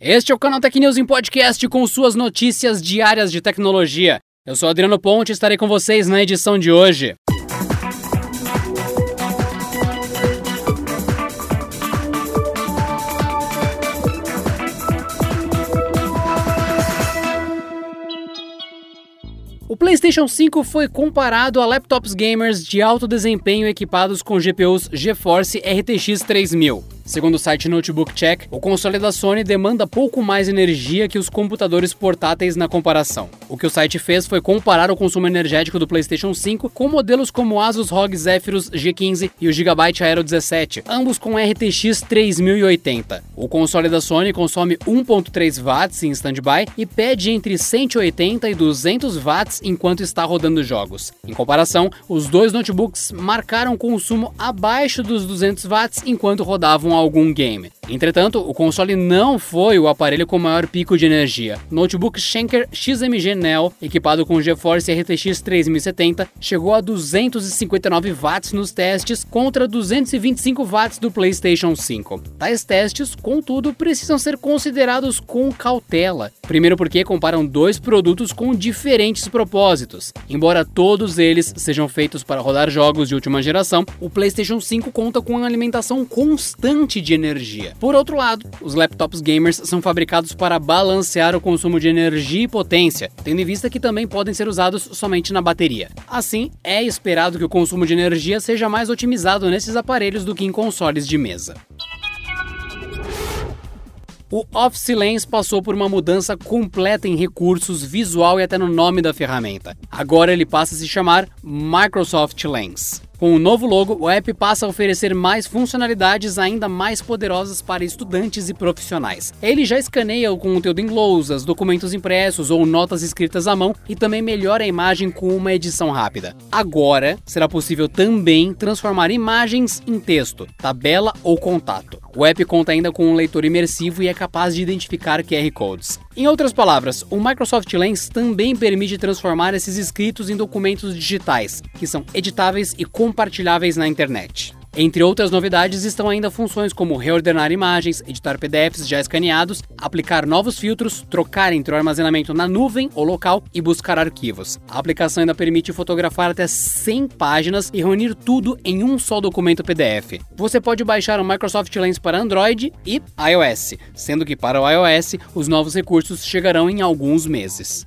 Este é o canal Tech News em podcast com suas notícias diárias de tecnologia. Eu sou Adriano Ponte e estarei com vocês na edição de hoje. O PlayStation 5 foi comparado a laptops gamers de alto desempenho equipados com GPUs GeForce RTX 3000. Segundo o site Notebook Check, o console da Sony demanda pouco mais energia que os computadores portáteis na comparação. O que o site fez foi comparar o consumo energético do PlayStation 5 com modelos como o Asus ROG Zephyrus G15 e o Gigabyte Aero 17, ambos com RTX 3080. O console da Sony consome 1.3 watts em standby e pede entre 180 e 200 watts enquanto está rodando jogos. Em comparação, os dois notebooks marcaram consumo abaixo dos 200 watts enquanto rodavam algum game. Entretanto, o console não foi o aparelho com maior pico de energia. Notebook Schenker XMG Neo, equipado com GeForce RTX 3070, chegou a 259 watts nos testes contra 225 watts do PlayStation 5. Tais testes, contudo, precisam ser considerados com cautela. Primeiro porque comparam dois produtos com diferentes propósitos. Embora todos eles sejam feitos para rodar jogos de última geração, o PlayStation 5 conta com uma alimentação constante de energia. Por outro lado, os laptops gamers são fabricados para balancear o consumo de energia e potência, tendo em vista que também podem ser usados somente na bateria. Assim, é esperado que o consumo de energia seja mais otimizado nesses aparelhos do que em consoles de mesa. O Office Lens passou por uma mudança completa em recursos, visual e até no nome da ferramenta. Agora ele passa a se chamar Microsoft Lens. Com o novo logo, o app passa a oferecer mais funcionalidades ainda mais poderosas para estudantes e profissionais. Ele já escaneia o conteúdo em lousas, documentos impressos ou notas escritas à mão e também melhora a imagem com uma edição rápida. Agora, será possível também transformar imagens em texto, tabela ou contato. O app conta ainda com um leitor imersivo e é capaz de identificar QR codes. Em outras palavras, o Microsoft Lens também permite transformar esses escritos em documentos digitais, que são editáveis e compartilháveis na internet. Entre outras novidades estão ainda funções como reordenar imagens, editar PDFs já escaneados, aplicar novos filtros, trocar entre o armazenamento na nuvem ou local e buscar arquivos. A aplicação ainda permite fotografar até 100 páginas e reunir tudo em um só documento PDF. Você pode baixar o Microsoft Lens para Android e iOS, sendo que para o iOS os novos recursos chegarão em alguns meses.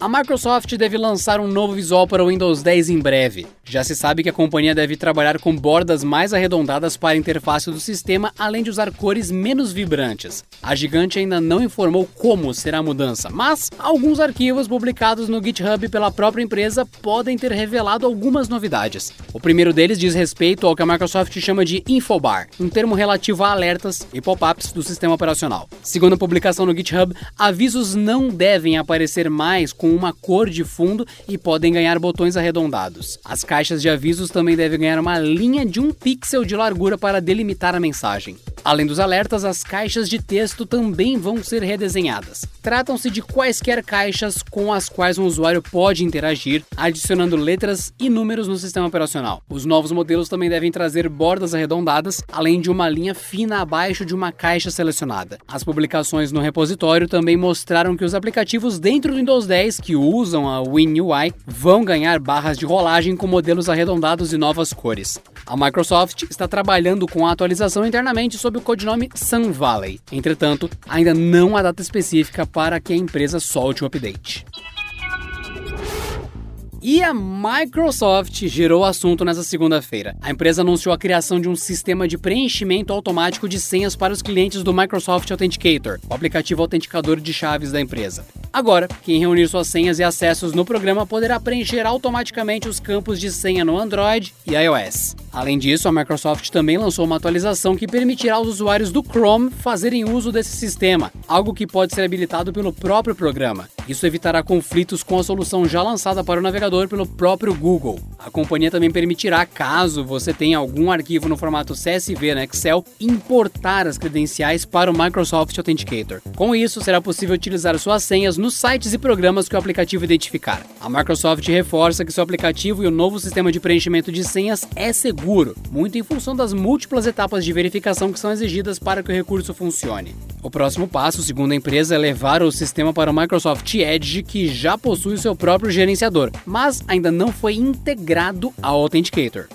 A Microsoft deve lançar um novo visual para o Windows 10 em breve. Já se sabe que a companhia deve trabalhar com bordas mais arredondadas para a interface do sistema, além de usar cores menos vibrantes. A gigante ainda não informou como será a mudança, mas alguns arquivos publicados no GitHub pela própria empresa podem ter revelado algumas novidades. O primeiro deles diz respeito ao que a Microsoft chama de Infobar, um termo relativo a alertas e pop-ups do sistema operacional. Segundo a publicação no GitHub, avisos não devem aparecer mais com uma cor de fundo e podem ganhar botões arredondados. As caixas de avisos também devem ganhar uma linha de um pixel de largura para delimitar a mensagem. Além dos alertas, as caixas de texto também vão ser redesenhadas. Tratam-se de quaisquer caixas com as quais um usuário pode interagir, adicionando letras e números no sistema operacional. Os novos modelos também devem trazer bordas arredondadas, além de uma linha fina abaixo de uma caixa selecionada. As publicações no repositório também mostraram que os aplicativos dentro do Windows 10 que usam a WinUI vão ganhar barras de rolagem com modelos arredondados e novas cores. A Microsoft está trabalhando com a atualização internamente sob o codinome Sun Valley. Entretanto, ainda não há data específica para que a empresa solte o update. E a Microsoft gerou assunto nessa segunda-feira. A empresa anunciou a criação de um sistema de preenchimento automático de senhas para os clientes do Microsoft Authenticator, o aplicativo autenticador de chaves da empresa. Agora, quem reunir suas senhas e acessos no programa poderá preencher automaticamente os campos de senha no Android e iOS. Além disso, a Microsoft também lançou uma atualização que permitirá aos usuários do Chrome fazerem uso desse sistema, algo que pode ser habilitado pelo próprio programa. Isso evitará conflitos com a solução já lançada para o navegador pelo próprio Google. A companhia também permitirá, caso você tenha algum arquivo no formato CSV na Excel, importar as credenciais para o Microsoft Authenticator. Com isso, será possível utilizar suas senhas nos sites e programas que o aplicativo identificar. A Microsoft reforça que seu aplicativo e o novo sistema de preenchimento de senhas é seguro, muito em função das múltiplas etapas de verificação que são exigidas para que o recurso funcione. O próximo passo, segundo a empresa, é levar o sistema para o Microsoft Edge, que já possui seu próprio gerenciador, mas ainda não foi integrado ao Authenticator.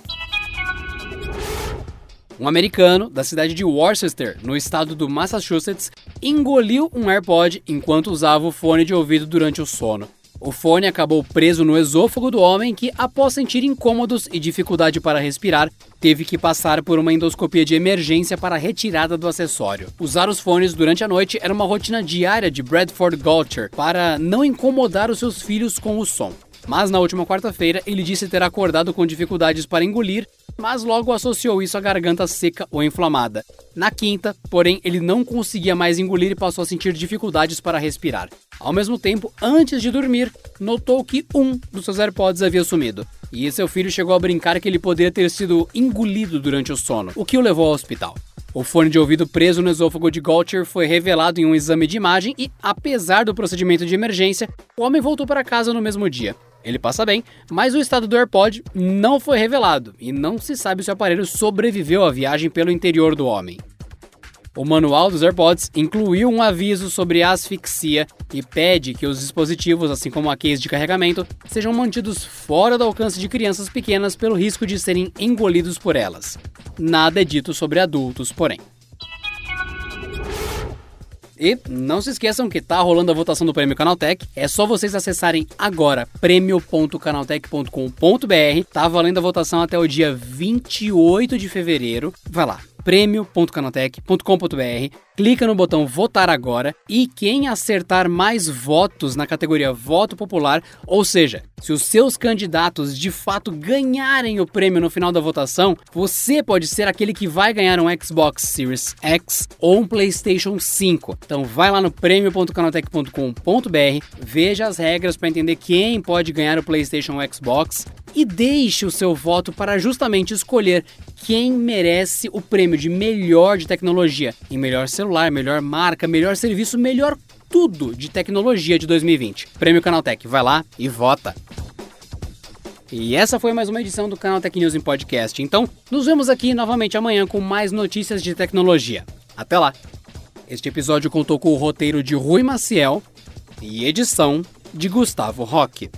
Um americano da cidade de Worcester, no estado do Massachusetts, engoliu um AirPod enquanto usava o fone de ouvido durante o sono. O fone acabou preso no esôfago do homem que, após sentir incômodos e dificuldade para respirar, teve que passar por uma endoscopia de emergência para a retirada do acessório. Usar os fones durante a noite era uma rotina diária de Bradford Gulcher para não incomodar os seus filhos com o som. Mas na última quarta-feira ele disse ter acordado com dificuldades para engolir mas logo associou isso à garganta seca ou inflamada. Na quinta, porém, ele não conseguia mais engolir e passou a sentir dificuldades para respirar. Ao mesmo tempo, antes de dormir, notou que um dos seus AirPods havia sumido. E seu filho chegou a brincar que ele poderia ter sido engolido durante o sono, o que o levou ao hospital. O fone de ouvido preso no esôfago de Gaultier foi revelado em um exame de imagem e, apesar do procedimento de emergência, o homem voltou para casa no mesmo dia. Ele passa bem, mas o estado do AirPod não foi revelado e não se sabe se o aparelho sobreviveu à viagem pelo interior do homem. O manual dos AirPods incluiu um aviso sobre asfixia e pede que os dispositivos, assim como a case de carregamento, sejam mantidos fora do alcance de crianças pequenas pelo risco de serem engolidos por elas. Nada é dito sobre adultos, porém. E não se esqueçam que tá rolando a votação do Prêmio Canaltech. É só vocês acessarem agora prêmio.canaltech.com.br. Tá valendo a votação até o dia 28 de fevereiro. Vai lá, prêmio.canaltech.com.br clica no botão votar agora e quem acertar mais votos na categoria voto popular, ou seja, se os seus candidatos de fato ganharem o prêmio no final da votação, você pode ser aquele que vai ganhar um Xbox Series X ou um PlayStation 5. Então vai lá no prêmio.canaltech.com.br, veja as regras para entender quem pode ganhar o PlayStation ou Xbox e deixe o seu voto para justamente escolher quem merece o prêmio de melhor de tecnologia em melhor celular melhor marca, melhor serviço, melhor tudo de tecnologia de 2020. Prêmio Canaltech, vai lá e vota. E essa foi mais uma edição do Canal Tech News em podcast. Então, nos vemos aqui novamente amanhã com mais notícias de tecnologia. Até lá! Este episódio contou com o roteiro de Rui Maciel e edição de Gustavo Roque.